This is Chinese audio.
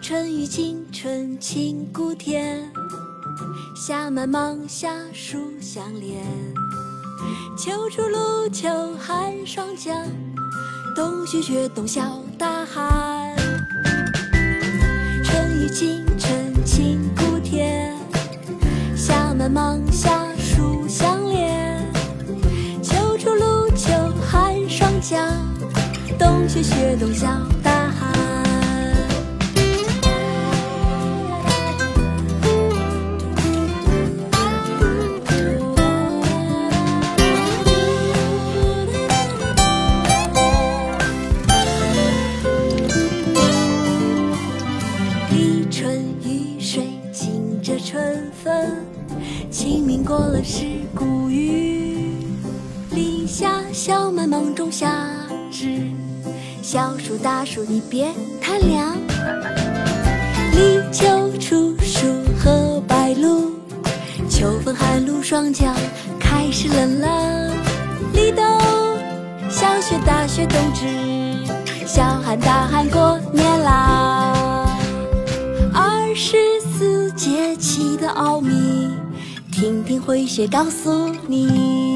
春雨惊春清谷天，夏满芒夏暑相连。秋处露秋寒霜降，冬雪雪冬小大寒。春雨惊春清谷天，夏满芒夏冬雪雪冬小大寒。立春雨水浸着春分，清明过了是谷雨。立夏小满芒种夏至，小暑大暑你别贪凉。立秋处暑和白露，秋风寒露霜降开始冷了。立冬小雪大雪冬至，小寒大寒过年啦。二十四节气的奥秘，听听会学告诉你。